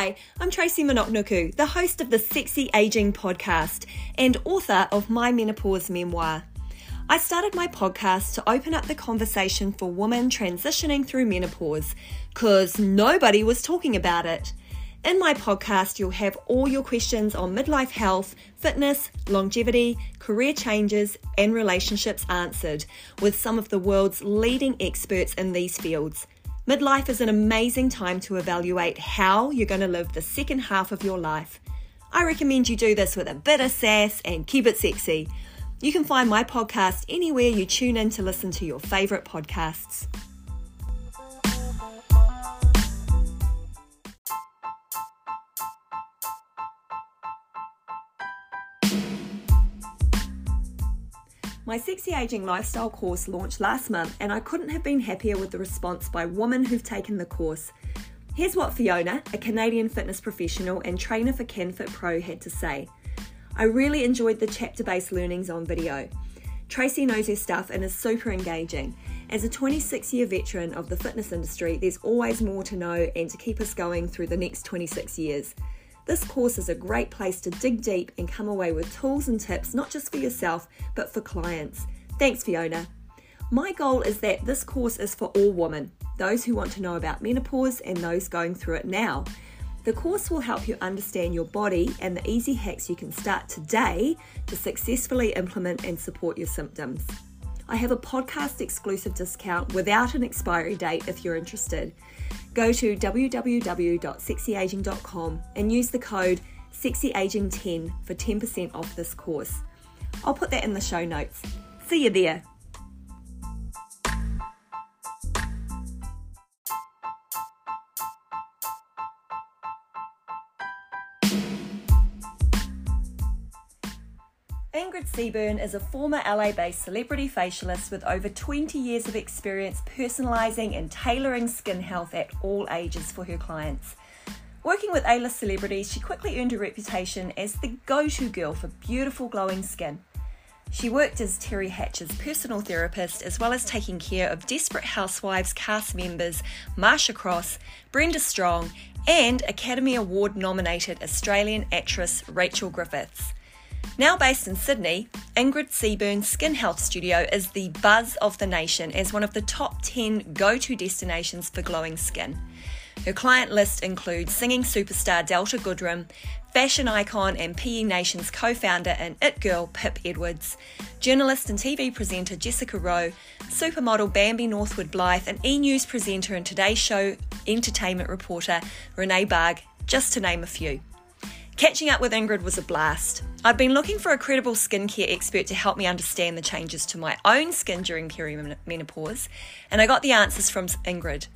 Hi, I'm Tracy Monoknuku, the host of the Sexy Aging podcast and author of my menopause memoir. I started my podcast to open up the conversation for women transitioning through menopause because nobody was talking about it. In my podcast, you'll have all your questions on midlife health, fitness, longevity, career changes, and relationships answered with some of the world's leading experts in these fields. Midlife is an amazing time to evaluate how you're going to live the second half of your life. I recommend you do this with a bit of sass and keep it sexy. You can find my podcast anywhere you tune in to listen to your favourite podcasts. My Sexy Aging Lifestyle course launched last month, and I couldn't have been happier with the response by women who've taken the course. Here's what Fiona, a Canadian fitness professional and trainer for CanFit Pro, had to say. I really enjoyed the chapter based learnings on video. Tracy knows her stuff and is super engaging. As a 26 year veteran of the fitness industry, there's always more to know and to keep us going through the next 26 years. This course is a great place to dig deep and come away with tools and tips, not just for yourself, but for clients. Thanks, Fiona. My goal is that this course is for all women, those who want to know about menopause and those going through it now. The course will help you understand your body and the easy hacks you can start today to successfully implement and support your symptoms. I have a podcast exclusive discount without an expiry date if you're interested. Go to www.sexyaging.com and use the code SEXYAGING10 for 10% off this course. I'll put that in the show notes. See you there. Seaburn is a former LA based celebrity facialist with over 20 years of experience personalising and tailoring skin health at all ages for her clients. Working with A list celebrities, she quickly earned a reputation as the go to girl for beautiful, glowing skin. She worked as Teri Hatcher's personal therapist as well as taking care of Desperate Housewives cast members Marcia Cross, Brenda Strong, and Academy Award nominated Australian actress Rachel Griffiths. Now based in Sydney, Ingrid Seaburn's Skin Health Studio is the buzz of the nation as one of the top 10 go to destinations for glowing skin. Her client list includes singing superstar Delta Goodrem, fashion icon and PE Nation's co founder and It Girl Pip Edwards, journalist and TV presenter Jessica Rowe, supermodel Bambi Northwood Blyth, and e news presenter and Today Show entertainment reporter Renee Bargh, just to name a few. Catching up with Ingrid was a blast. I've been looking for a credible skincare expert to help me understand the changes to my own skin during perimenopause, and I got the answers from Ingrid.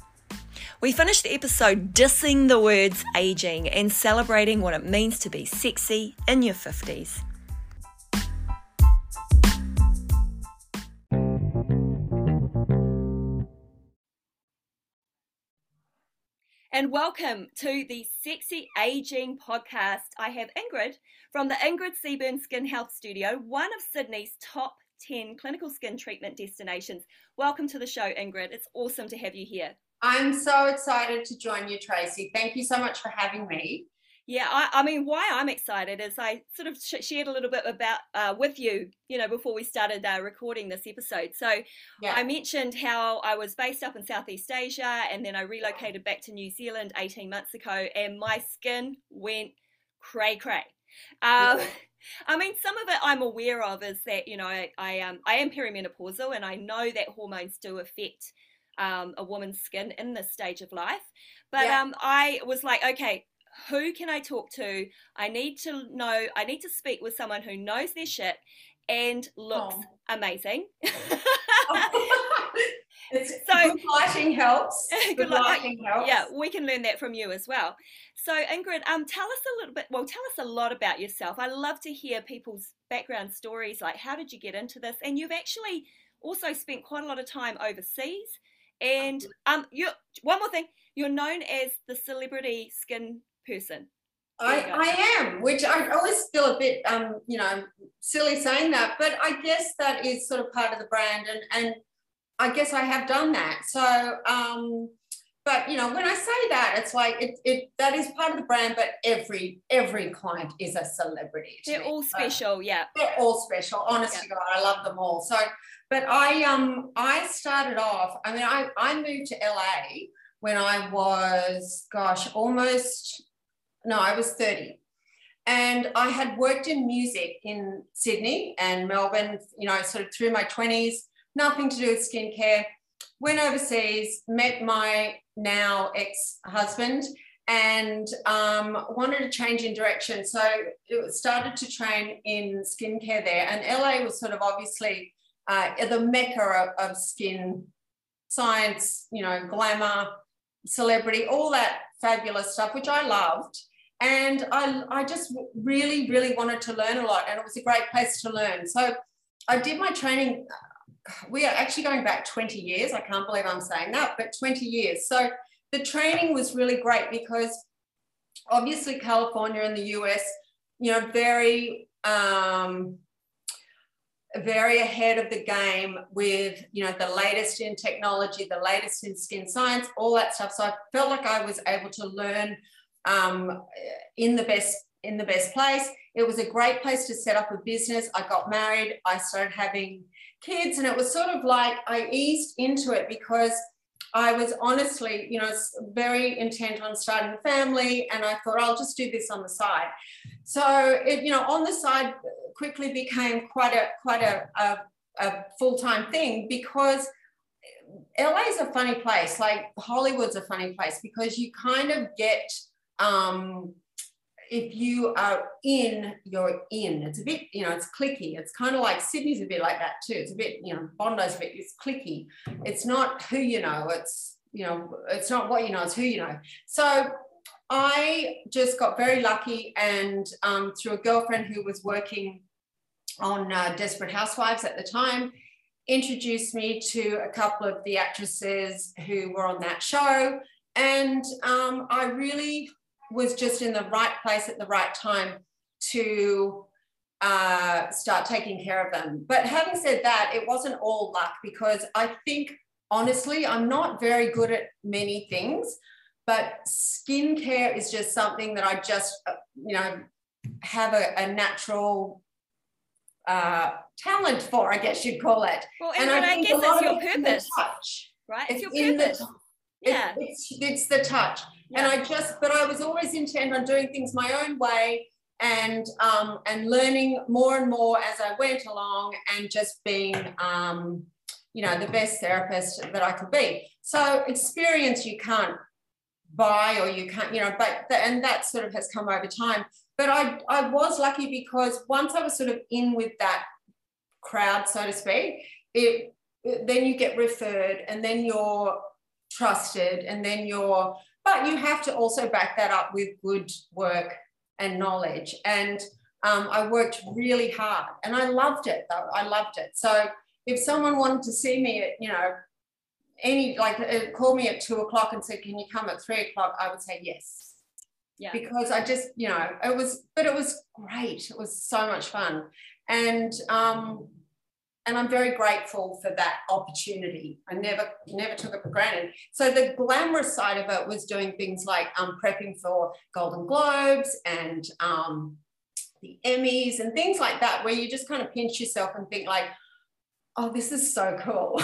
We finished the episode dissing the words aging and celebrating what it means to be sexy in your 50s. And welcome to the Sexy Aging podcast. I have Ingrid from the Ingrid Seaburn Skin Health Studio, one of Sydney's top 10 clinical skin treatment destinations. Welcome to the show, Ingrid. It's awesome to have you here. I'm so excited to join you, Tracy. Thank you so much for having me. Yeah, I, I, mean, why I'm excited is I sort of sh- shared a little bit about uh, with you, you know, before we started uh, recording this episode. So yeah. I mentioned how I was based up in Southeast Asia and then I relocated back to New Zealand 18 months ago, and my skin went cray cray. Um, yeah. I mean, some of it I'm aware of is that you know I, I um I am perimenopausal and I know that hormones do affect um, a woman's skin in this stage of life. But yeah. um, I was like, okay, who can I talk to? I need to know, I need to speak with someone who knows their shit and looks oh. amazing. so good lighting helps. Good, good lighting helps. Yeah, we can learn that from you as well. So Ingrid, um, tell us a little bit. Well, tell us a lot about yourself. I love to hear people's background stories. Like, how did you get into this? And you've actually also spent quite a lot of time overseas. And um, you one more thing, you're known as the celebrity skin person. I, I am, which I always feel a bit, um, you know, silly saying that, but I guess that is sort of part of the brand, and and I guess I have done that. So, um, but you know when i say that it's like it, it that is part of the brand but every every client is a celebrity they're all special so yeah they're all special honestly yeah. god i love them all so but i um i started off i mean i i moved to la when i was gosh almost no i was 30 and i had worked in music in sydney and melbourne you know sort of through my 20s nothing to do with skincare went overseas, met my now ex husband, and um, wanted to change in direction. So it started to train in skincare there. And LA was sort of obviously uh, the mecca of, of skin science, you know, glamour, celebrity, all that fabulous stuff, which I loved. And I, I just really, really wanted to learn a lot. And it was a great place to learn. So I did my training we are actually going back 20 years. I can't believe I'm saying that, but 20 years. So the training was really great because obviously California and the US, you know, very um, very ahead of the game with you know the latest in technology, the latest in skin science, all that stuff. So I felt like I was able to learn um, in the best in the best place. It was a great place to set up a business. I got married. I started having kids and it was sort of like I eased into it because I was honestly, you know, very intent on starting a family and I thought I'll just do this on the side. So it, you know, on the side quickly became quite a quite a, a, a full-time thing because LA is a funny place. Like Hollywood's a funny place because you kind of get um, if you are in, you're in. It's a bit, you know, it's clicky. It's kind of like Sydney's a bit like that too. It's a bit, you know, Bondi's a bit, it's clicky. It's not who you know, it's, you know, it's not what you know, it's who you know. So I just got very lucky and um, through a girlfriend who was working on uh, Desperate Housewives at the time, introduced me to a couple of the actresses who were on that show. And um, I really was just in the right place at the right time to uh, start taking care of them. But having said that, it wasn't all luck because I think, honestly, I'm not very good at many things, but skincare is just something that I just, uh, you know, have a, a natural uh, talent for, I guess you'd call it. Well, and, and I, I guess it's your purpose, touch. right? It's, it's your purpose. Yeah. It, it's, it's the touch. And I just, but I was always intent on doing things my own way and um, and learning more and more as I went along and just being um, you know the best therapist that I could be. So experience you can't buy or you can't you know but the, and that sort of has come over time. But I I was lucky because once I was sort of in with that crowd so to speak, it then you get referred and then you're trusted and then you're but you have to also back that up with good work and knowledge. And um, I worked really hard and I loved it though. I loved it. So if someone wanted to see me at, you know, any, like uh, call me at two o'clock and said, can you come at three o'clock? I would say yes. Yeah. Because I just, you know, it was, but it was great. It was so much fun. And um, and I'm very grateful for that opportunity. I never never took it for granted. So the glamorous side of it was doing things like um, prepping for Golden Globes and um, the Emmys and things like that, where you just kind of pinch yourself and think like, "Oh, this is so cool."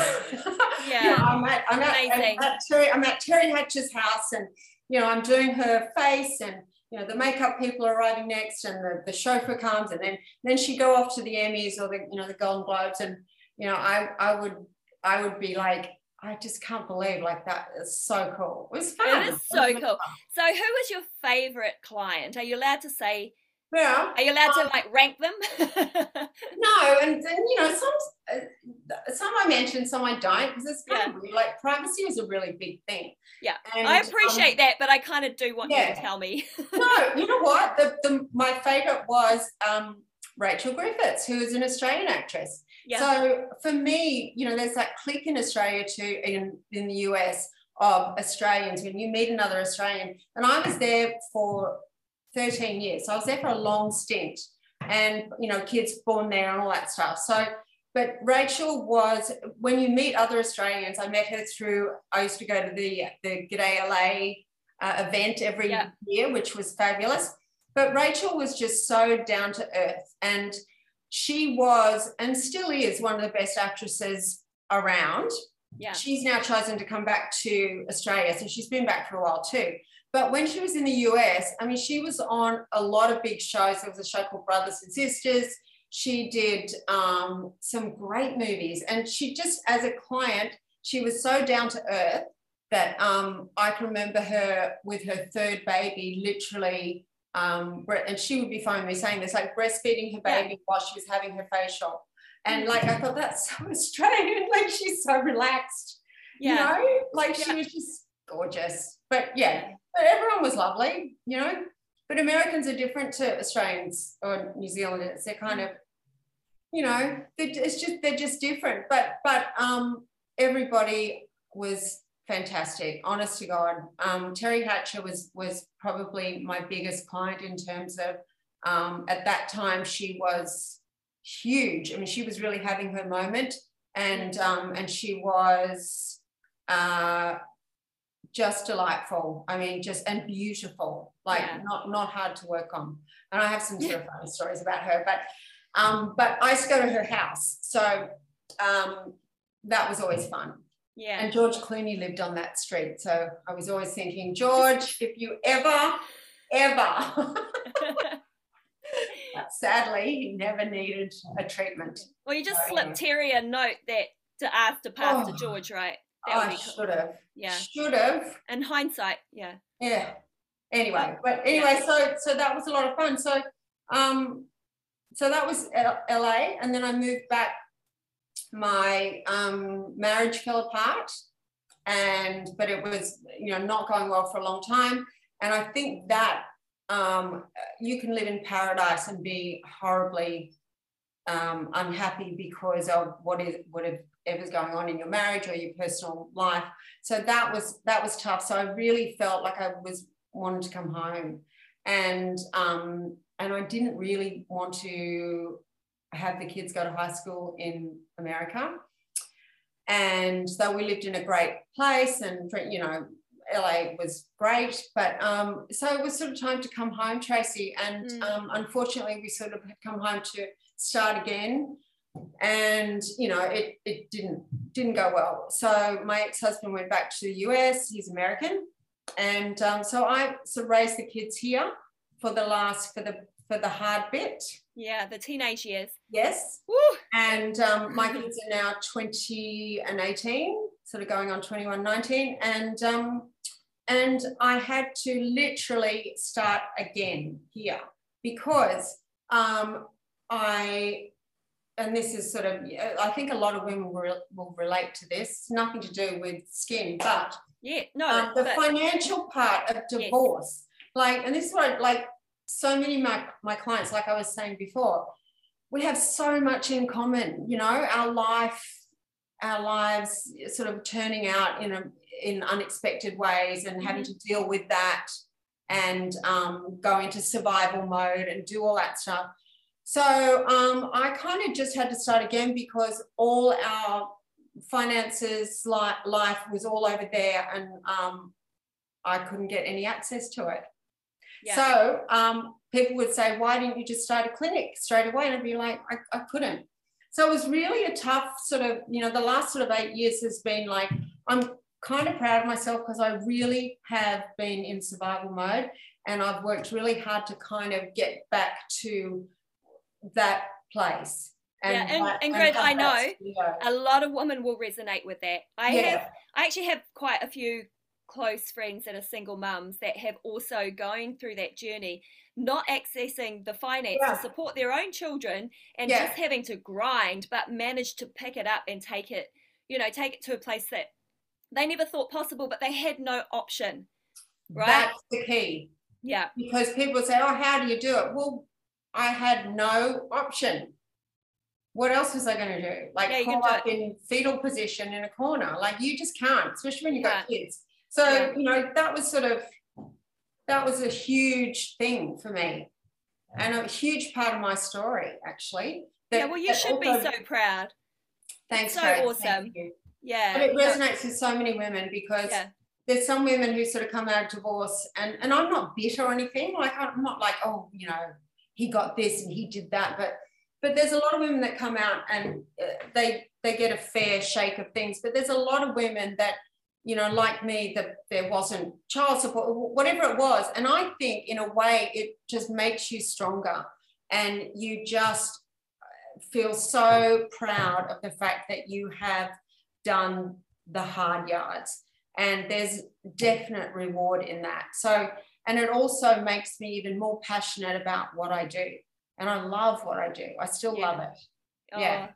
Yeah, you know, I'm at I'm at, at Teri, I'm at Teri Hatcher's house, and you know I'm doing her face and you know, the makeup people are arriving next and the, the chauffeur comes and then then she'd go off to the Emmys or the, you know, the Golden Globes. And, you know, I I would I would be like, I just can't believe like that is so cool. It was fun. It is so cool. So who was your favorite client? Are you allowed to say yeah. Are you allowed to um, like rank them? no, and, and you know, some uh, some I mentioned, some I don't, because it's kind yeah. of like privacy is a really big thing. Yeah, and, I appreciate um, that, but I kind of do want yeah. you to tell me. no, you know what? The, the my favorite was um, Rachel Griffiths, who is an Australian actress. Yeah. So for me, you know, there's that click in Australia too, in in the US of Australians when you meet another Australian, and I was there for 13 years. So I was there for a long stint and, you know, kids born there and all that stuff. So, but Rachel was when you meet other Australians. I met her through. I used to go to the the G'day LA uh, event every yeah. year, which was fabulous. But Rachel was just so down to earth, and she was and still is one of the best actresses around. Yeah. She's now chosen to come back to Australia, so she's been back for a while too. But when she was in the US, I mean, she was on a lot of big shows. There was a show called Brothers and Sisters. She did um, some great movies. And she just, as a client, she was so down to earth that um, I can remember her with her third baby, literally. Um, and she would be fine me saying this, like breastfeeding her baby yeah. while she was having her facial. And like, I thought that's so Australian. Like, she's so relaxed. Yeah. You know, like she was just gorgeous. But yeah, but everyone was lovely, you know. But Americans are different to Australians or New Zealanders. They're kind of, you know, it's just they're just different. But but um, everybody was fantastic. Honest to God, um, Teri Hatcher was was probably my biggest client in terms of um, at that time she was huge. I mean, she was really having her moment, and um, and she was. Uh, just delightful. I mean, just and beautiful, like yeah. not not hard to work on. And I have some funny stories about her, but um, but I used to go to her house, so um, that was always fun. Yeah. And George Clooney lived on that street, so I was always thinking, George, if you ever, ever. sadly, he never needed a treatment. Well, you just so, slipped Teri a note that to ask to pass oh. to George, right? I should have. Yeah. Should have. And hindsight, yeah. Yeah. Anyway, but anyway, so so that was a lot of fun. So um so that was LA and then I moved back my um marriage fell apart and but it was you know not going well for a long time and I think that um you can live in paradise and be horribly um, unhappy because of what is what whatever's going on in your marriage or your personal life. So that was that was tough. So I really felt like I was wanted to come home, and um, and I didn't really want to have the kids go to high school in America. And so we lived in a great place, and you know LA was great, but um, so it was sort of time to come home, Tracy. And mm. um, unfortunately, we sort of had come home to start again and you know it, it didn't didn't go well. So my ex-husband went back to the us he's american. And um, so i so raised the kids here for the last for the for the hard bit. Yeah the teenage years. Yes. Woo! and um, my kids are now 20 and 18 sort of going on 21 19 and um, and i had to literally start again here because um, I, and this is sort of, I think a lot of women will, will relate to this, nothing to do with skin, but yeah, no, um, the but, financial part of divorce, yes. like, and this is what, like, so many of my, my clients, like I was saying before, we have so much in common, you know, our life, our lives sort of turning out in a, in unexpected ways and mm-hmm. having to deal with that and um, go into survival mode and do all that stuff. So um, I kind of just had to start again because all our finances, life was all over there, and um, I couldn't get any access to it. Yeah. So um, people would say, "Why didn't you just start a clinic straight away?" And I'd be like, I, "I couldn't." So it was really a tough sort of, you know, the last sort of eight years has been like, I'm kind of proud of myself because I really have been in survival mode and I've worked really hard to kind of get back to that place. And yeah, and, and, Ingrid, I know a lot of women will resonate with that. I yeah. have, I actually have quite a few close friends that are single mums that have also going through that journey, not accessing the finance yeah. to support their own children and yeah. just having to grind, but manage to pick it up and take it, you know, take it to a place that they never thought possible, but they had no option. Right. That's the key. Yeah. Because people say, Oh, how do you do it? Well, I had no option. What else was I going to do? Like yeah, crawl up in fetal position in a corner. Like you just can't, especially when you've yeah. got kids. So, yeah. you know, that was sort of that was a huge thing for me. And a huge part of my story, actually. That, yeah, well, you should also, be so proud. Thanks, so awesome. Thank. Yeah. And it resonates with so many women because there's some women who sort of come out of divorce and and I'm not bitter or anything. Like I'm not like, oh, you know, he got this and he did that. But but there's a lot of women that come out and uh, they they get a fair shake of things. But there's a lot of women that you know, like me, that there wasn't child support, whatever it was. And I think in a way it just makes you stronger and you just feel so proud of the fact that you have done the hard yards and there's definite reward in that so and it also makes me even more passionate about what i do and i love what i do i still Yeah. love it oh. yeah.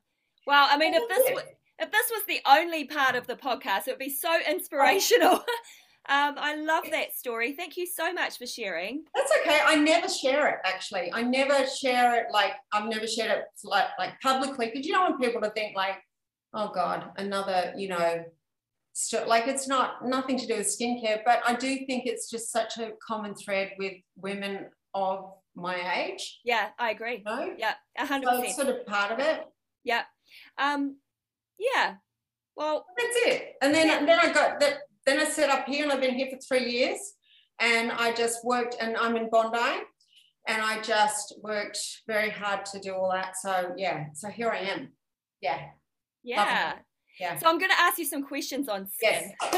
Well, I mean, if this was, if this was the only part of the podcast, it would be so inspirational. um, I love that story. Thank you so much for sharing. that's okay i never share it actually i never share it like i've never shared it like like publicly because you don't want people to think like oh god another you know st- like it's not nothing to do with skincare but i do think it's just such a common thread with women of my age Yeah, I agree. you know Yeah, a hundred so it's sort of part of it Yeah. Um, yeah. Well, that's it and then Yeah. then i got that then i set up here and i've been here for three years and i just worked and i'm in bondi and i just worked very hard to do all that so yeah so here i am yeah yeah. Yeah So I'm going to ask you some questions on skin.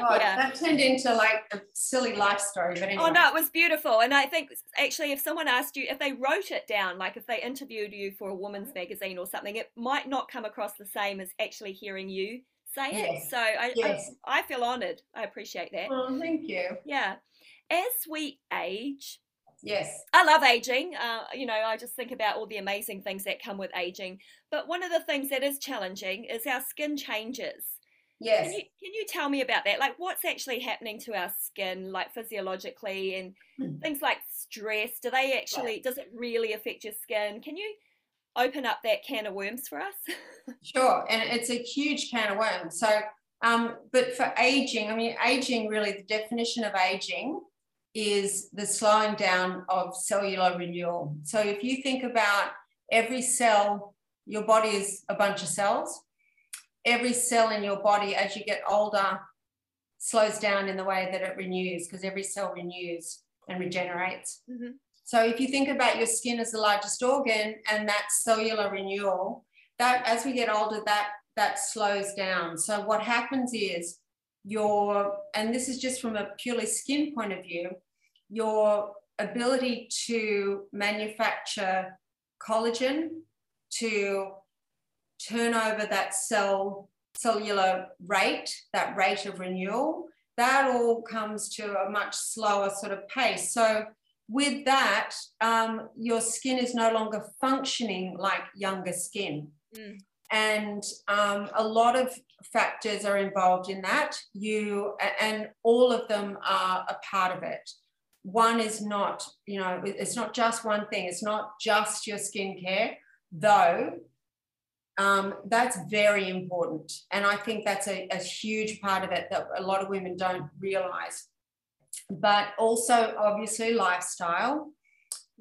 Oh, yeah. that turned into like a silly life story but oh, anyway Oh no, it was beautiful. And I think actually if someone asked you if they wrote it down, like if they interviewed you for a woman's mm-hmm. magazine or something, it might not come across the same as actually hearing you say it. Yes. So I, Yes. I I feel honored. I appreciate that. oh thank you Yeah. As we age, yes I love aging. Uh, you know, I just think about all the amazing things that come with aging. But one of the things that is challenging is our skin changes. yes Can you, can you tell me about that? Like, what's actually happening to our skin, like physiologically, and Hmm. things like stress? Do they actually, does it really affect your skin? Can you open up that can of worms for us? Sure, and it's a huge can of worms. So, um, but for aging, I mean, aging really, the definition of aging is the slowing down of cellular renewal. So, if you think about every cell, your body is a bunch of cells. Every cell in your body, as you get older, slows down in the way that it renews because every cell renews and regenerates. Mhm. So if you think about your skin as the largest organ and that cellular renewal, that as we get older, that that slows down. So what happens is your, and this is just from a purely skin point of view, your ability to manufacture collagen, to turn over that cell cellular rate, that rate of renewal, that all comes to a much slower sort of pace. So with that, um, your skin is no longer functioning like younger skin. Mm. And um, a lot of factors are involved in that. You and all of them are a part of it. One is not, you know, it's not just one thing. It's not just your skincare, though. Um, that's very important, and I think that's a, a huge part of it that a lot of women don't realize but also obviously lifestyle.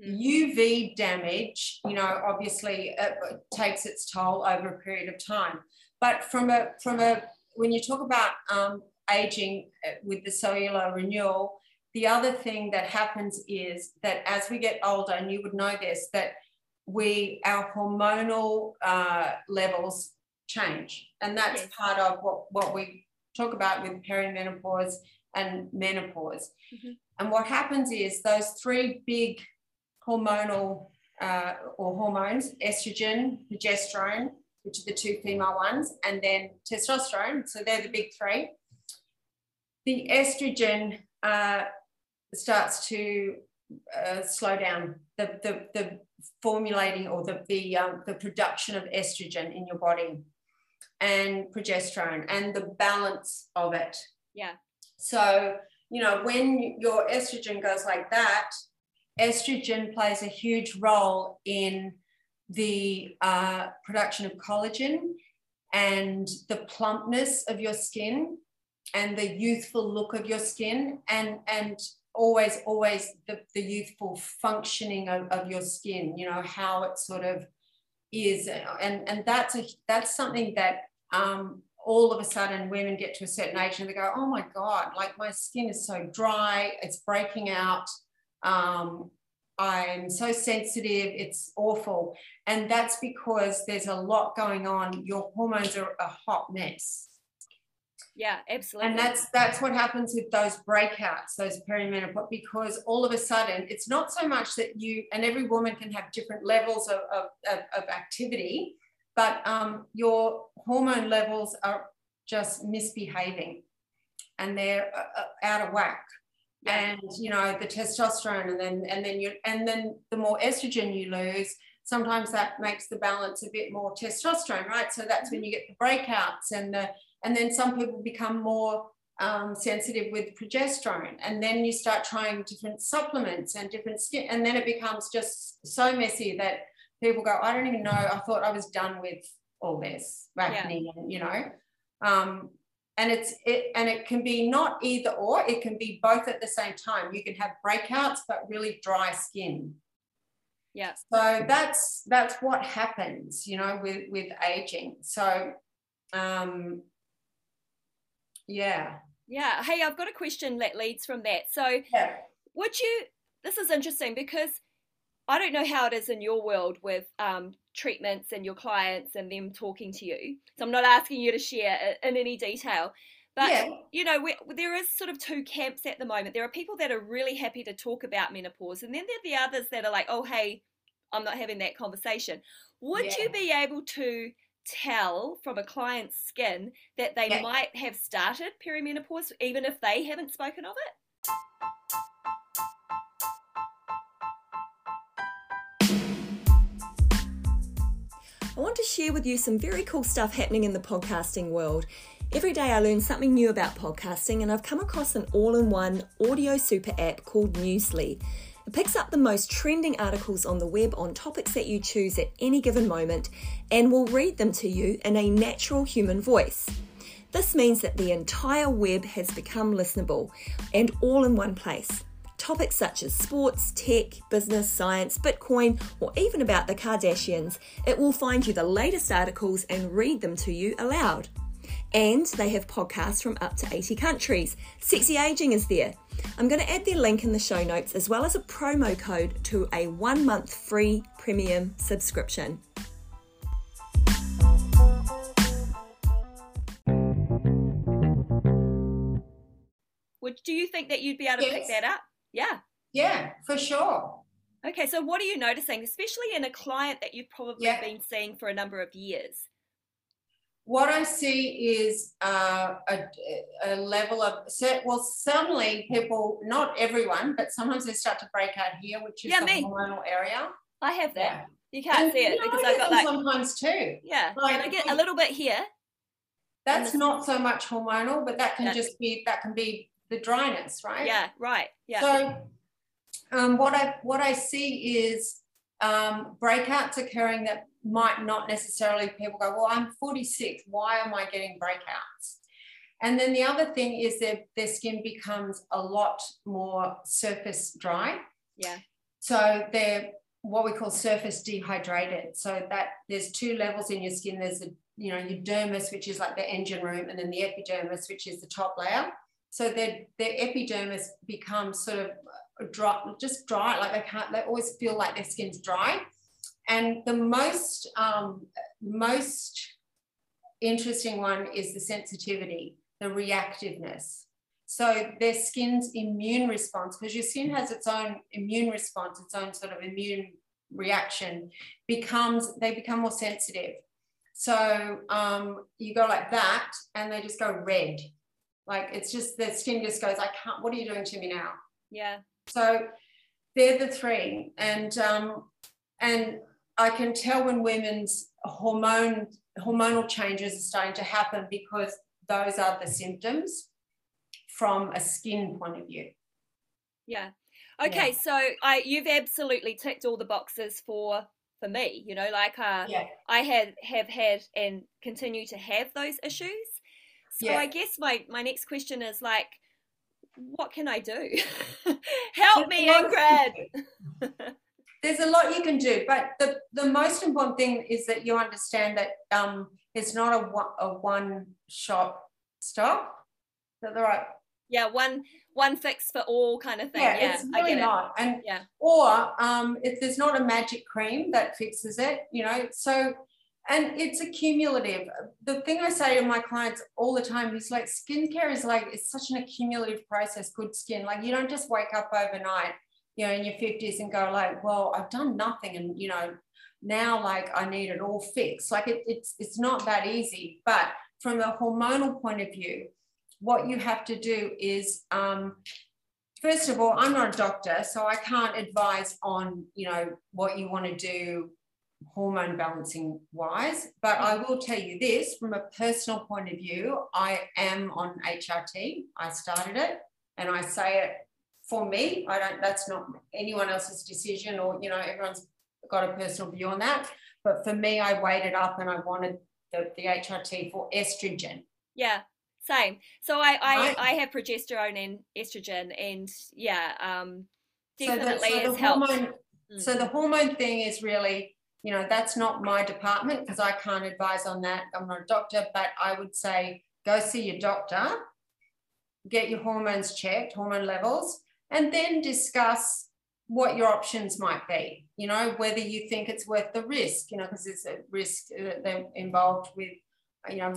Mm. UV damage, you know, obviously it takes its toll over a period of time. But from a from a when you talk about um, aging uh, with the cellular renewal, the other thing that happens is that as we get older, and you would know this, that we our hormonal uh, levels change, and that's Yes. part of what what we talk about with perimenopause and menopause. Mhm. And what happens is those three big hormonal uh, or hormones, estrogen, progesterone, which are the two female ones, and then testosterone. So they're the big three. The estrogen uh, starts to uh, slow down the, the, the formulating or the, the, um, the production of estrogen in your body and progesterone and the balance of it. Yeah. So, you know, when your estrogen goes like that, estrogen plays a huge role in the uh, production of collagen and the plumpness of your skin and the youthful look of your skin and and always always the, the youthful functioning of, of your skin you know how it sort of is, and and that's a that's something that um, all of a sudden women get to a certain age and they go, oh my god, like my skin is so dry, it's breaking out. Um, I'm so sensitive, it's awful. And that's because there's a lot going on. Your hormones are a hot mess. Yeah, absolutely. And that's that's what happens with those breakouts, those perimenopause, because all of a sudden it's not so much that you and every woman can have different levels of, of, of, of activity, but um, your hormone levels are just misbehaving and they're uh, uh out of whack and you know the testosterone and then and then you and then the more estrogen you lose sometimes that makes the balance a bit more testosterone right? So that's when you get the breakouts and the and then some people become more um, sensitive with progesterone. And then you start trying different supplements and different skin and then it becomes just so messy that people go i don't even know. I thought i was done with all this acne yeah. and you know? Um, and it's it and it can be not either or it can be both at the same time. You can have breakouts but really dry skin. Yeah so that's that's what happens you know with with aging. So um yeah. Yeah. Hey i've got a question that leads from that. So yeah. would you this is interesting because i don't know how it is in your world with um, treatments and your clients and them talking to you. So I'm not asking you to share in any detail. But yeah. you know, there is sort of two camps at the moment. There are people that are really happy to talk about menopause, and then there are the others that are like, "Oh, hey, I'm not having that conversation." Would yeah. you be able to tell from a client's skin that they yeah. might have started perimenopause, even if they haven't spoken of it? I want to share with you some very cool stuff happening in the podcasting world. Every day I learn something new about podcasting, and I've come across an all in one audio super app called Newsly. It picks up the most trending articles on the web on topics that you choose at any given moment and will read them to you in a natural human voice. This means that the entire web has become listenable and all in one place. Topics such as sports, tech, business, science, Bitcoin, or even about the Kardashians, it will find you the latest articles and read them to you aloud. And they have podcasts from up to 80 countries. Sexy Aging is there. I'm going to add their link in the show notes as well as a promo code to a one month free premium subscription. Would do you think that you'd be able to yes. pick that up? Yeah. Yeah, for sure. Okay, so what are you noticing, especially in a client that you've probably yeah. been seeing for a number of years? What I see is uh, a, a, level of well, suddenly people, not everyone, but sometimes they start to break out here, which is yeah, the me. hormonal area. I have that. Yeah. You can't and, see it because I've got like sometimes too. Yeah, like, and I get a little bit here. That's not so much hormonal, but that can just be that can be the dryness, right? Yeah, right. Yeah. So um, what I what I see is um, breakouts occurring that might not necessarily people go, well, I'm 46. Why am I getting breakouts? And then the other thing is that their skin becomes a lot more surface dry. Yeah. So they're what we call surface dehydrated. So that there's two levels in your skin. There's the you know your dermis, which is like the engine room, and then the epidermis, which is the top layer. So their, their epidermis becomes sort of dry, just dry, like they can't, they always feel like their skin's dry. And the most, um, most interesting one is the sensitivity, the reactiveness. So their skin's immune response, because your skin has its own immune response, its own sort of immune reaction, becomes they become more sensitive. So um, you go like that, and they just go red. Like it's just the skin just goes, I can't, what are you doing to me now? Yeah. So they're the three. And um, and I can tell when women's hormone hormonal changes are starting to happen because those are the symptoms from a skin point of view. Yeah. Okay, yeah. so I you've absolutely ticked all the boxes for for me, you know, like uh, yeah. I had have had and continue to have those issues. So yeah. I guess my my next question is like, what can I do? Help me, Ingrid. there's a lot you can do, but the, the most important thing is that you understand that um, it's not a one, a one shop stop. Is that the right? Yeah, one one fix for all kind of thing. Yeah, Yeah, it's really get it. not. And Yeah. or um, if there's not a magic cream that fixes it, you know, so and it's a cumulative. The thing I say to my clients all the time is like skincare is like it's such an accumulative process. Good skin, like you don't just wake up overnight, you know, in your fifties and go like, well, I've done nothing, and you know, now like I need it all fixed. Like it, it's it's not that easy. But from a hormonal point of view, what you have to do is um, first of all, I'm not a doctor, so I can't advise on, you know, what you want to do hormone balancing wise. But I will tell you this from a personal point of view, I am on HRT. I started it and I say it for me. I don't, that's not anyone else's decision or, you know, everyone's got a personal view on that. But for me, I weighed it up and I wanted the, the HRT for estrogen. Yeah, same. So I I, Right. I have progesterone and estrogen, and yeah, um, So the- definitely so the it's helped. hormone- Mm. So the hormone thing is really, you know, that's not my department because I can't advise on that. I'm not a doctor, but I would say go see your doctor, get your hormones checked, hormone levels, and then discuss what your options might be. You know, whether you think it's worth the risk, you know, because there's a risk they're involved with, you know,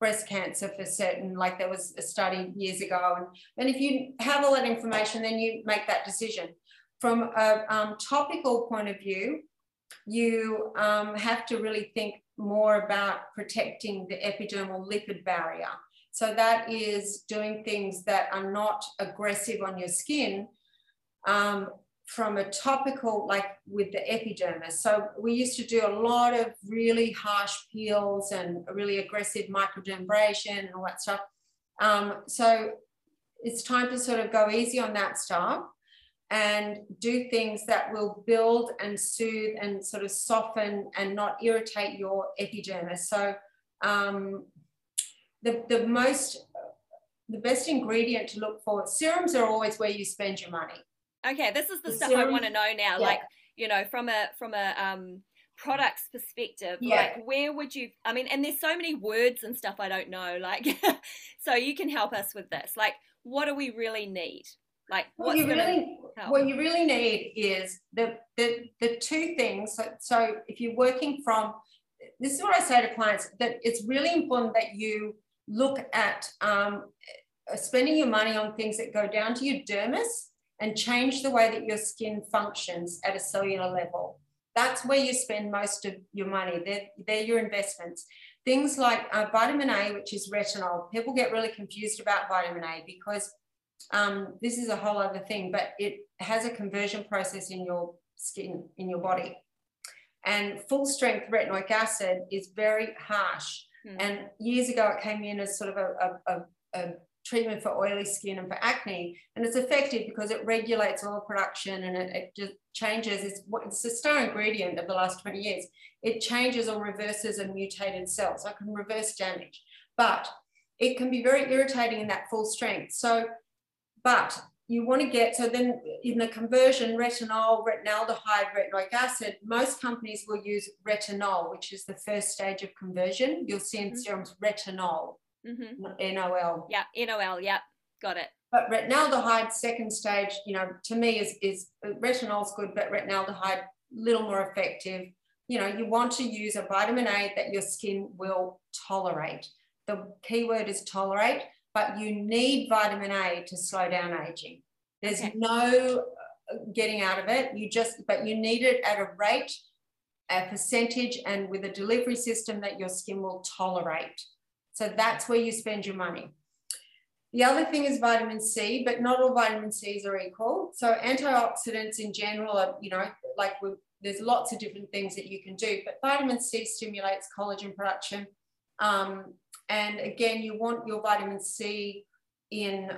breast cancer for certain, like there was a study years ago. And, and if you have all that information, then you make that decision from a um, topical point of view, you um, have to really think more about protecting the epidermal lipid barrier. So that is doing things that are not aggressive on your skin um, from a topical, like with the epidermis. So we used to do a lot of really harsh peels and really aggressive microdermabrasion and all that stuff. Um, so it's time to sort of go easy on that stuff and do things that will build and soothe and sort of soften and not irritate your epidermis. So um, the, the most, the best ingredient to look for, serums are always where you spend your money. Okay, this is the, The stuff I want to know now. Yeah. Like, you know, from a from a um products perspective, Yeah. like where would you I mean, and there's so many words and stuff I don't know. Like so you can help us with this. Like, what do we really need? Like What you really, help? what you really need is the, the, the two things. So, so if you're working from, this is what I say to clients, that it's really important that you look at um, spending your money on things that go down to your dermis and change the way that your skin functions at a cellular level. That's where you spend most of your money. They're, they're your investments. Things like uh, vitamin A, which is retinol. People get really confused about vitamin A because um, this is a whole other thing, but it has a conversion process in your skin, in your body. And full strength retinoic acid is very harsh. Hmm. And years ago, it came in as sort of a, a, a, a treatment for oily skin and for acne. And it's effective because it regulates oil production and it, it just changes. It's, it's the star ingredient of the last 20 years. It changes or reverses a mutated cell. So it can reverse damage. But it can be very irritating in that full strength. So, but you want to get, so then in the conversion, retinol, retinaldehyde, retinoic acid, most companies will use retinol, which is the first stage of conversion. You'll see in Mhm. serums retinol, hmm NOL. Yeah, NOL, yeah, got it. But retinaldehyde, second stage, you know, to me is, is retinol's good, but retinaldehyde, little more effective. You know, you want to use a vitamin A that your skin will tolerate. The key word is tolerate, but you need vitamin A to slow down aging. There's Okay. no uh, getting out of it. You just, but you need it at a rate, a percentage, and with a delivery system that your skin will tolerate. So that's where you spend your money. The other thing is vitamin C, but not all vitamin C's are equal. So antioxidants in general are, you know, like there's lots of different things that you can do, but vitamin C stimulates collagen production. Um, and again, you want your vitamin C in,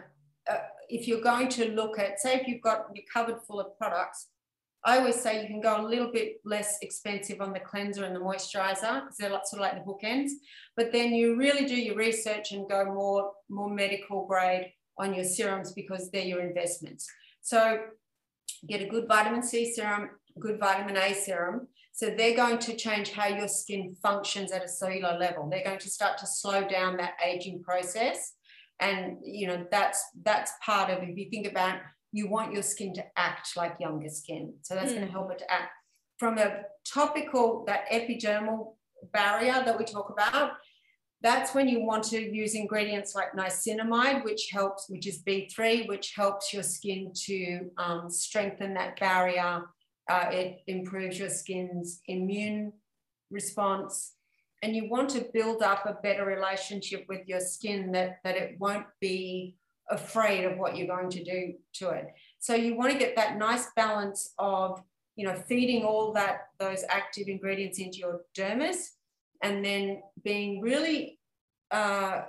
uh, if you're going to look at, say, if you've got your cupboard full of products, I always say you can go a little bit less expensive on the cleanser and the moisturizer because they're sort of like the bookends. But then you really do your research and go more, more medical grade on your serums because they're your investments. So get a good vitamin C serum, good vitamin A serum. So they're going to change how your skin functions at a cellular level. They're going to start to slow down that aging process. And you know, that's that's part of if you think about you want your skin to act like younger skin. So that's mm. going to help it to act. From a topical, that epidermal barrier that we talk about, that's when you want to use ingredients like niacinamide, which helps, which is B3, which helps your skin to um, strengthen that barrier. Uh, it improves your skin's immune response. And you want to build up a better relationship with your skin that, that it won't be afraid of what you're going to do to it. So you want to get that nice balance of, you know, feeding all that those active ingredients into your dermis and then being really uh,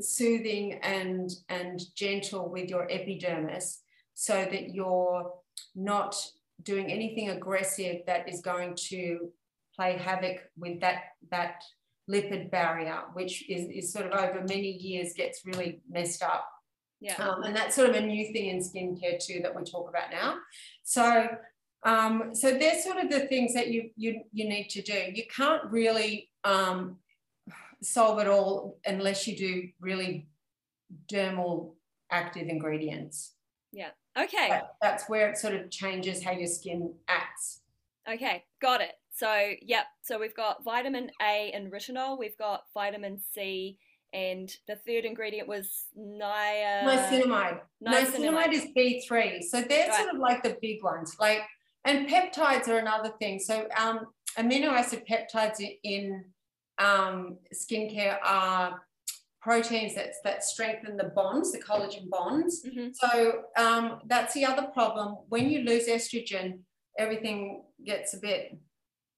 soothing and and gentle with your epidermis so that you're not doing anything aggressive that is going to play havoc with that that lipid barrier which is, is sort of over many years gets really messed up yeah um, and that's sort of a new thing in skincare too that we talk about now so um, so they're sort of the things that you you you need to do you can't really um, solve it all unless you do really dermal active ingredients. Yeah. Okay. That, that's where it sort of changes how your skin acts. Okay, got it. So, yep. So we've got vitamin A and retinol. We've got vitamin C, and the third ingredient was nia... niacinamide. Niacinamide, niacinamide is B3. So they're right. sort of like the big ones. Like, and peptides are another thing. So um, amino acid peptides in um, skincare are proteins that, that strengthen the bonds, the collagen bonds. Mm-hmm. So um, that's the other problem. When you lose estrogen, everything gets a bit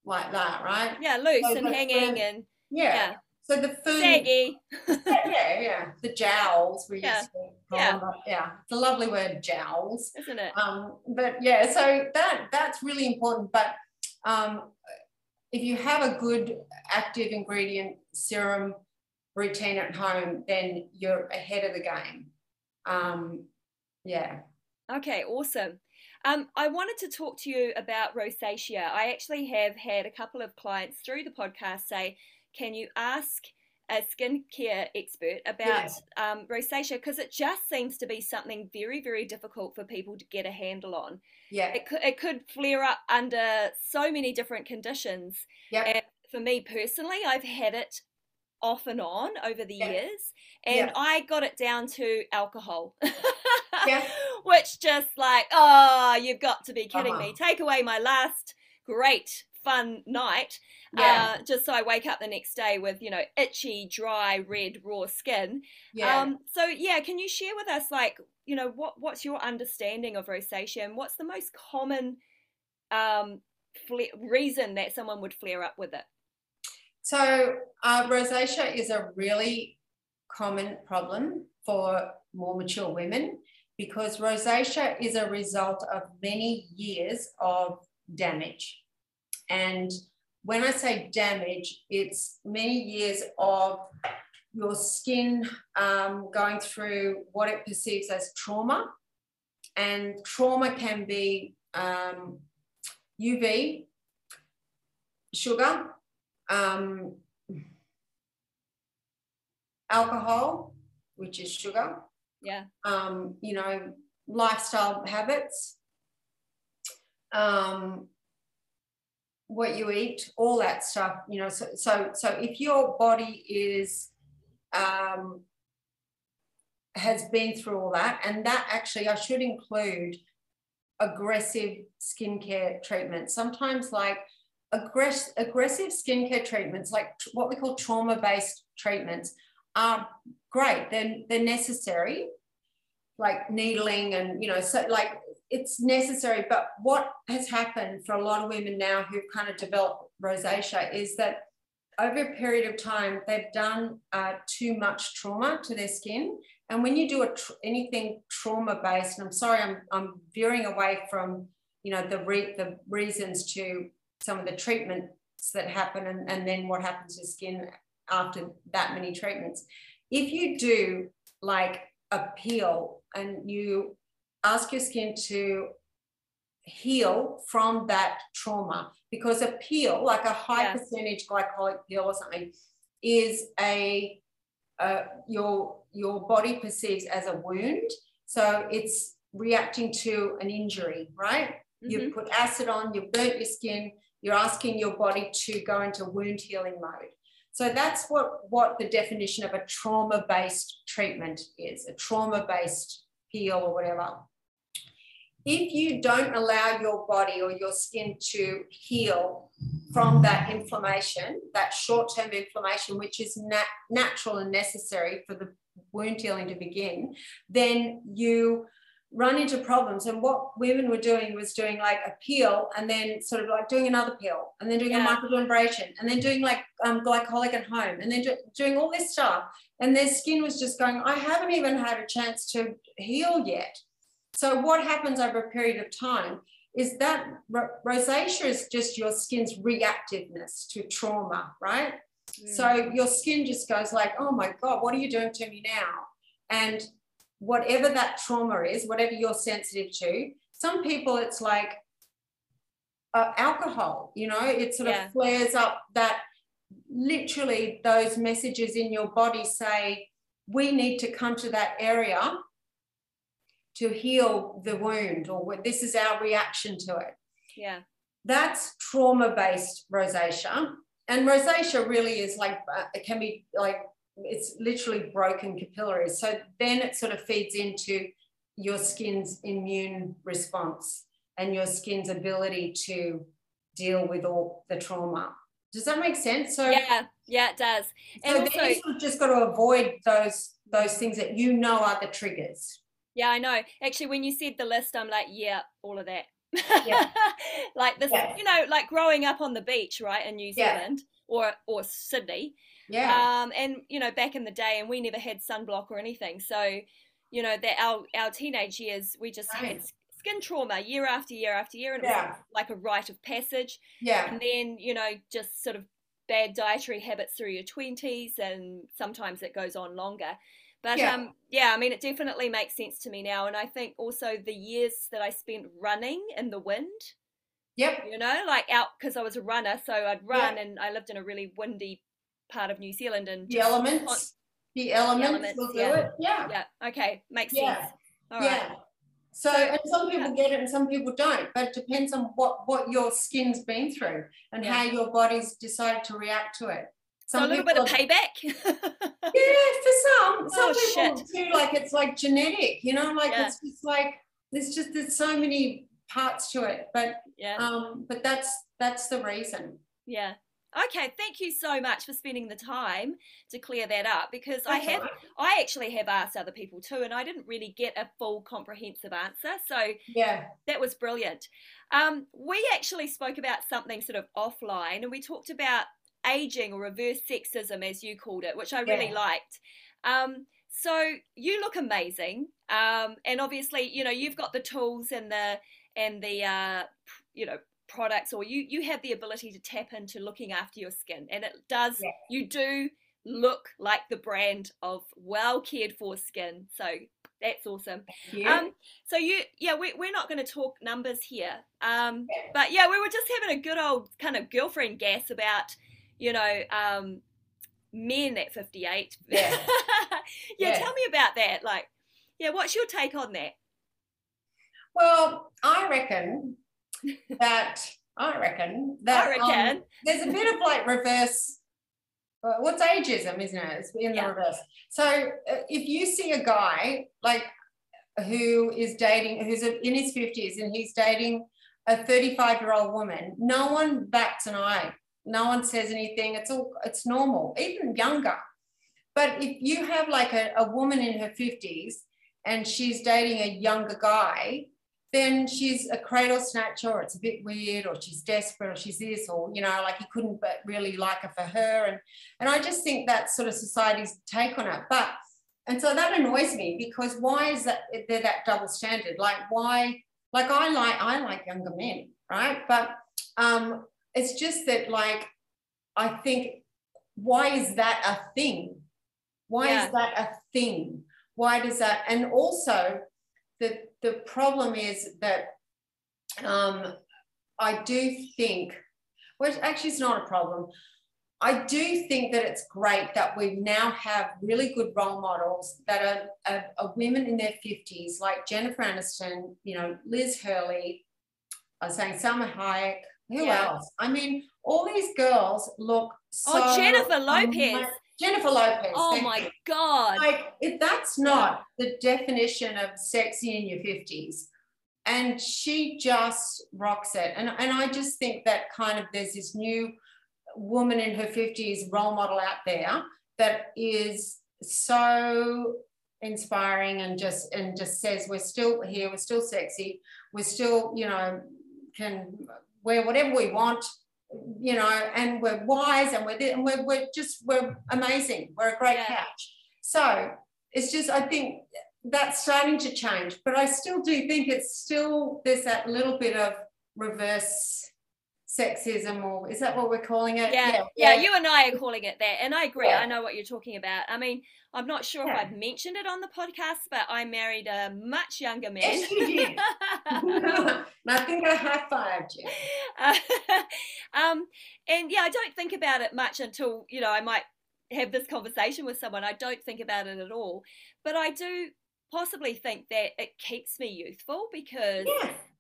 like that, right? Yeah, loose so and hanging and yeah. yeah. So the food, saggy. yeah, yeah, yeah, the jowls. We yeah. used to call yeah. yeah, it's a lovely word, jowls, isn't it? Um, but yeah, so that that's really important. But um, if you have a good active ingredient serum routine at home, then you're ahead of the game. Um, yeah. Okay, awesome. Um, I wanted to talk to you about rosacea. I actually have had a couple of clients through the podcast say, Can you ask a skincare expert about yeah. um, rosacea? Because it just seems to be something very, very difficult for people to get a handle on. Yeah. It could, it could flare up under so many different conditions. Yeah. And for me personally, I've had it off and on over the yeah. years and yeah. I got it down to alcohol. yeah. Which just like, oh, you've got to be kidding uh-huh. me. Take away my last great fun night. Yeah. Uh, just so I wake up the next day with, you know, itchy, dry, red, raw skin. Yeah. Um, so yeah, can you share with us like, you know, what what's your understanding of rosacea and what's the most common um, reason that someone would flare up with it? So uh, rosacea is a really common problem for more mature women because rosacea is a result of many years of damage. And when I say damage, it's many years of your skin um, going through what it perceives as trauma. And trauma can be um, UV, sugar, um, alcohol, which is sugar. Yeah. Um, you know, lifestyle habits. Um, what you eat, all that stuff, you know. So, so, so if your body is um, has been through all that, and that actually, I should include aggressive skincare treatments. Sometimes, like aggress- aggressive skincare treatments, like what we call trauma-based treatments, are great. They're they're necessary, like needling and you know, so like it's necessary. But what has happened for a lot of women now who've kind of developed rosacea is that over a period of time, they've done uh, too much trauma to their skin. And when you do a tr- anything trauma based, and I'm sorry, I'm, I'm veering away from you know the re- the reasons to some of the treatments that happen, and, and then what happens to skin after that many treatments. If you do like a peel and you ask your skin to heal from that trauma because a peel, like a high Yeah. percentage glycolic peel or something, is a uh, your your body perceives as a wound. So it's reacting to an injury, right? Mhm. You've put acid on, you've burnt your skin, you're asking your body to go into wound healing mode. So that's what, what the definition of a trauma based treatment is a trauma based peel or whatever. If you don't allow your body or your skin to heal from that inflammation, that short term inflammation, which is nat- natural and necessary for the wound healing to begin, then you run into problems. And what women were doing was doing like a peel and then sort of like doing another peel and then doing Yeah. a microdermabrasion and then doing like um, glycolic at home and then do, doing all this stuff. And their skin was just going, I haven't even had a chance to heal yet. So what happens over a period of time is that rosacea is just your skin's reactiveness to trauma, right? Mm. So your skin just goes like, oh my God, what are you doing to me now? And whatever that trauma is, whatever you're sensitive to, some people it's like uh, alcohol, you know, it sort Yeah. of flares up that literally those messages in your body say, we need to come to that area to heal the wound, or this is our reaction to it yeah. that's trauma based rosacea. And rosacea really is like, uh, it can be like, it's literally broken capillaries. So then it sort of feeds into your skin's immune response and your skin's ability to deal with all the trauma. Does that make sense? So, Yeah, yeah, it does. And so also, then you sort of just got to avoid those those things that you know are the triggers. yeah, I know. Actually, when you said the list, I'm like, yeah, all of that. Yeah. like this, Yeah. you know, like growing up on the beach, right, in New Yeah. Zealand or or Sydney. Yeah. Um, and you know, back in the day, and we never had sunblock or anything. So, you know, that our our teenage years, we just had Right. s- skin trauma year after year after year, and it was like a rite of passage. yeah. and then you know just sort of bad dietary habits through your 20s and sometimes it goes on longer but Yeah. um yeah i mean it definitely makes sense to me now and i think also the years that i spent running in the wind Yep. you know like out because i was a runner so i'd run and i lived in a really windy part of new zealand and The elements. The elements, elements, will do yeah. it. Yeah. yeah okay makes Yeah. sense all right yeah. So, and some people get it and some people don't, but it depends on what what your skin's been through and Yeah. how your body's decided to react to it. so a little bit of payback Yeah, for some, some Oh, people shit. too. Like it's like genetic, you know, like Yeah. it's just like there's just there's so many parts to it, but yeah um, but that's that's the reason. Yeah. Okay, thank you so much for spending the time to clear that up because I have. I actually have asked other people too and I didn't really get a full comprehensive answer. So Yeah, that was brilliant. Um, we actually spoke about something sort of offline and we talked about aging or reverse sexism as you called it, which I really Yeah. liked. Um, so you look amazing. Um, and obviously, you know, you've got the tools and the and the uh, you know products or you you have the ability to tap into looking after your skin and it does Yeah. you do look like the brand of well cared for skin so that's awesome you. um so you yeah we, we're not going to talk numbers here um Yeah. but yeah we were just having a good old kind of girlfriend gas about you know um men at 58 Yeah. yeah Yeah. tell me about that like yeah what's your take on that well, I reckon that I reckon that I um, there's a bit of like reverse. uh, What's ageism, isn't it? It's in Yeah. the reverse. So uh, if you see a guy like who is dating, who's in his fifties, and he's dating a 35 year old woman, no one bats an eye. No one says anything. It's all it's normal, even younger. But if you have like a, a woman in her 50s and she's dating a younger guy, then she's a cradle snatcher, or it's a bit weird, or she's desperate, or she's this, or you know, like he couldn't but really like her for her. And and I just think that's sort of society's take on it. But and so that annoys me because why is that they're that double standard? Like why, like I like I like younger men, right? But um it's just that like I think why is that a thing? Why Yeah. is that a thing? Why does that and also the the problem is that um, I do think, well, actually, it's not a problem. I do think that it's great that we now have really good role models that are, are, are, women in their 50s, like Jennifer Aniston, you know, Liz Hurley, I was saying Salma Hayek, who yeah. else? I mean, all these girls look so. Oh, Jennifer Lopez. Jennifer Lopez. Oh my you. God. Like, if that's not the definition of sexy in your 50s, and she just rocks it. And, and I just think that kind of there's this new woman in her 50s role model out there that is so inspiring and just and just says we're still here we're still sexy we're still you know can wear whatever we want you know and we're wise and we're and we're, we're just we're amazing we're a great yeah. catch so it's just i think that's starting to change but i still do think it's still there's that little bit of reverse sexism or is that what we're calling it yeah yeah, yeah. you and i are calling it that and i agree yeah. i know what you're talking about i mean i'm not sure yeah. if i've mentioned it on the podcast but i married a much younger man yes, you did. i think i high-fived you uh, um and yeah i don't think about it much until you know i might have this conversation with someone i don't think about it at all but i do possibly think that it keeps me youthful because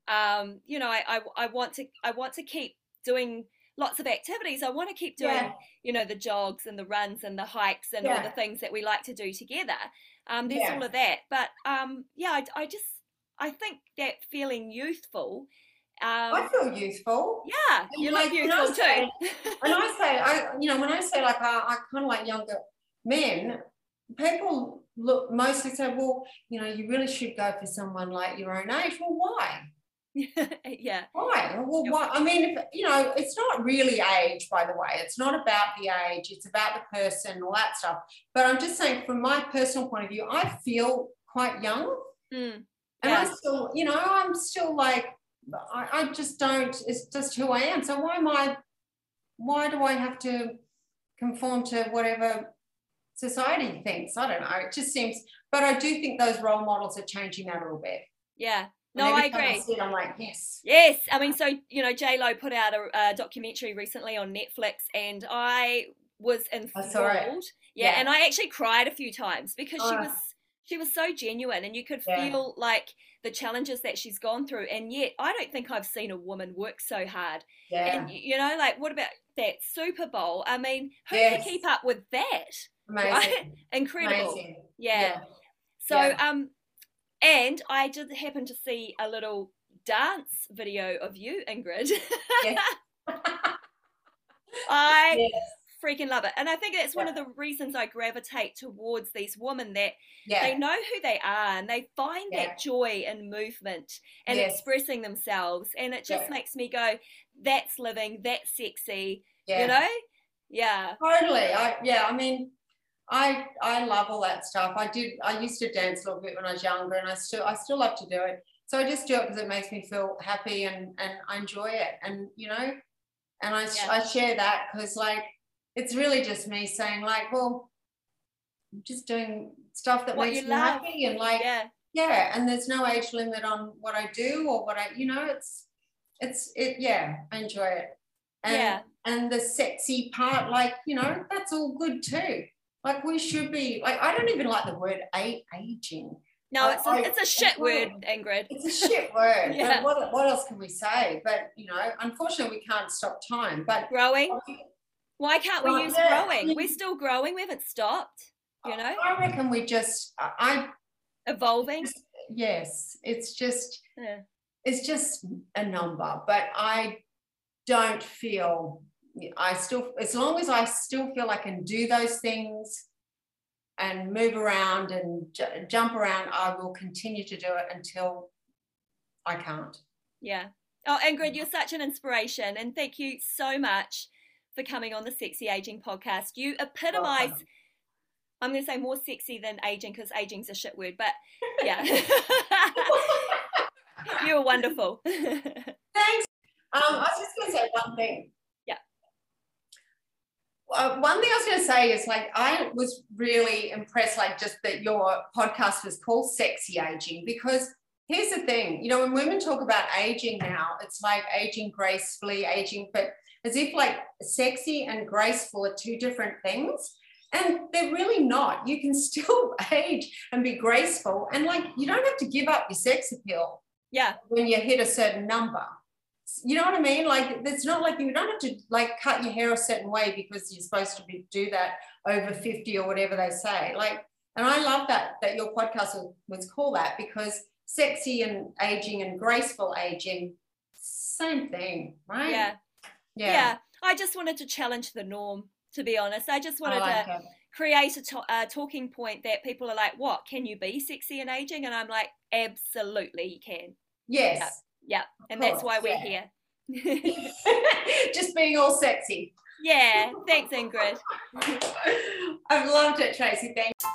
um, you know, I, I, I want to I want to keep doing lots of activities. I want to keep doing, yeah. you know, the jogs and the runs and the hikes and yeah. all the things that we like to do together. Um, there's yeah. all of that. But um, yeah, I, I, just, I think that feeling youthful. Um, I feel youthful. Yeah, and you like, look youthful too. Say, when I say, I, you know, when I say like I, I kind of like younger men, people look mostly say, well, you know, you really should go for someone like your own age. Well, why? yeah. Why? Well, why? I mean, if, you know, it's not really age, by the way. It's not about the age. It's about the person, all that stuff. But I'm just saying, from my personal point of view, I feel quite young, mm. and I still, you know, I'm still like, I, I just don't. It's just who I am. So why am I? Why do I have to conform to whatever society thinks? I don't know. It just seems. But I do think those role models are changing that a little bit. Yeah, no, I agree. I it, I'm like, yes. Yes. I mean, so, you know, J-Lo put out a, a documentary recently on Netflix and I was enthralled. Yeah, yeah, And I actually cried a few times because oh. she was she was so genuine and you could yeah. feel like the challenges that she's gone through and yet i don't think i've seen a woman work so hard yeah. and you know like what about that super bowl i mean who yes. can keep up with that Amazing. Right? incredible Amazing. yeah. yeah. so um and I did happen to see a little dance video of you, Ingrid. Yes. I yes. freaking love it. And I think that's yeah. one of the reasons I gravitate towards these women that yeah. they know who they are and they find yeah. that joy in movement and yes. expressing themselves. And it just makes me go, that's living, that's sexy. You know? Yeah. Totally. I yeah, I mean I I love all that stuff. I did. I used to dance a little bit when I was younger, and I still I still love to do it. So I just do it because it makes me feel happy and and I enjoy it. And you know, and I yeah. I share that because like it's really just me saying like, well, I'm just doing stuff that what makes me love. happy and like yeah. yeah. And there's no age limit on what I do or what I you know. It's it's it yeah. I enjoy it. And, yeah. And the sexy part, like you know, that's all good too. Like we should be like I don't even like the word aging. No, it's a, I, it's a shit word, Ingrid. It's a shit word. yeah. what, what else can we say? But you know, unfortunately, we can't stop time. But growing. Why can't we use yeah, growing? I mean, We're still growing. We haven't stopped. You know. I reckon we just I evolving. Yes, it's just yeah. it's just a number, but I don't feel I still, as long as I still feel I can do those things and move around and j- jump around, I will continue to do it until I can't. Yeah. Oh, Ingrid, you're such an inspiration. And thank you so much for coming on the Sexy Aging podcast. You epitomize, Welcome. I'm going to say more sexy than aging because aging's a shit word, but yeah. you're wonderful. Thanks. Um, I was just going to say one thing uh, one thing I was going to say is like I was really impressed, like just that your podcast was called Sexy Aging because here's the thing you know when women talk about aging now it's like aging gracefully aging but as if like sexy and graceful are two different things and they're really not. You can still age and be graceful and like you don't have to give up your sex appeal yeah. when you hit a certain number you know what I mean? Like it's not like you don't have to like cut your hair a certain way because you're supposed to be do that over 50 or whatever they say. Like, and I love that that your podcast was, called that because sexy and aging and graceful aging, same thing, right? Yeah. Yeah. Yeah. I just wanted to challenge the norm, to be honest. I just wanted like to it. create a to- uh, talking point that people are like, what, can you be sexy and aging? And I'm like, absolutely, you can. Yes. Yeah, and course, that's why we're yeah. here. Just being all sexy. Yeah, thanks, Ingrid. I've loved it, Tracy. Thank you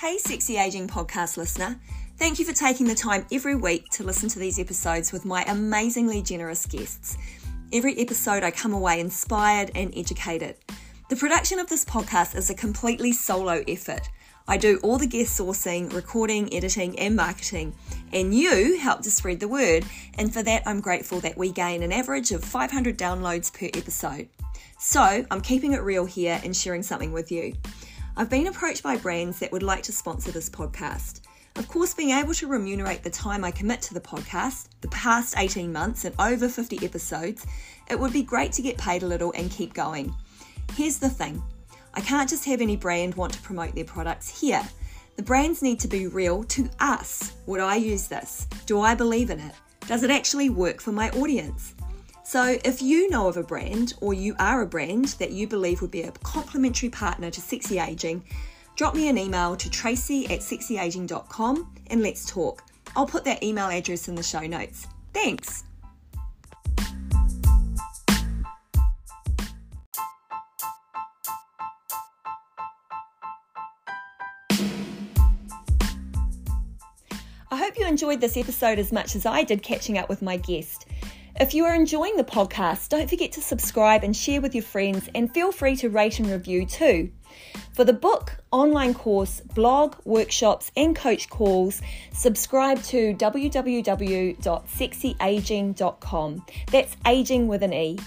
Hey, Sexy Aging podcast listener. Thank you for taking the time every week to listen to these episodes with my amazingly generous guests. Every episode, I come away inspired and educated. The production of this podcast is a completely solo effort. I do all the guest sourcing, recording, editing, and marketing, and you help to spread the word. And for that, I'm grateful that we gain an average of 500 downloads per episode. So, I'm keeping it real here and sharing something with you. I've been approached by brands that would like to sponsor this podcast. Of course, being able to remunerate the time I commit to the podcast, the past 18 months and over 50 episodes, it would be great to get paid a little and keep going. Here's the thing I can't just have any brand want to promote their products here. The brands need to be real to us. Would I use this? Do I believe in it? Does it actually work for my audience? So, if you know of a brand or you are a brand that you believe would be a complementary partner to Sexy Aging, drop me an email to tracy at sexyageing.com and let's talk. I'll put that email address in the show notes. Thanks. Hope you enjoyed this episode as much as I did catching up with my guest. If you are enjoying the podcast, don't forget to subscribe and share with your friends, and feel free to rate and review too. For the book, online course, blog, workshops, and coach calls, subscribe to www.sexyageing.com. That's aging with an E.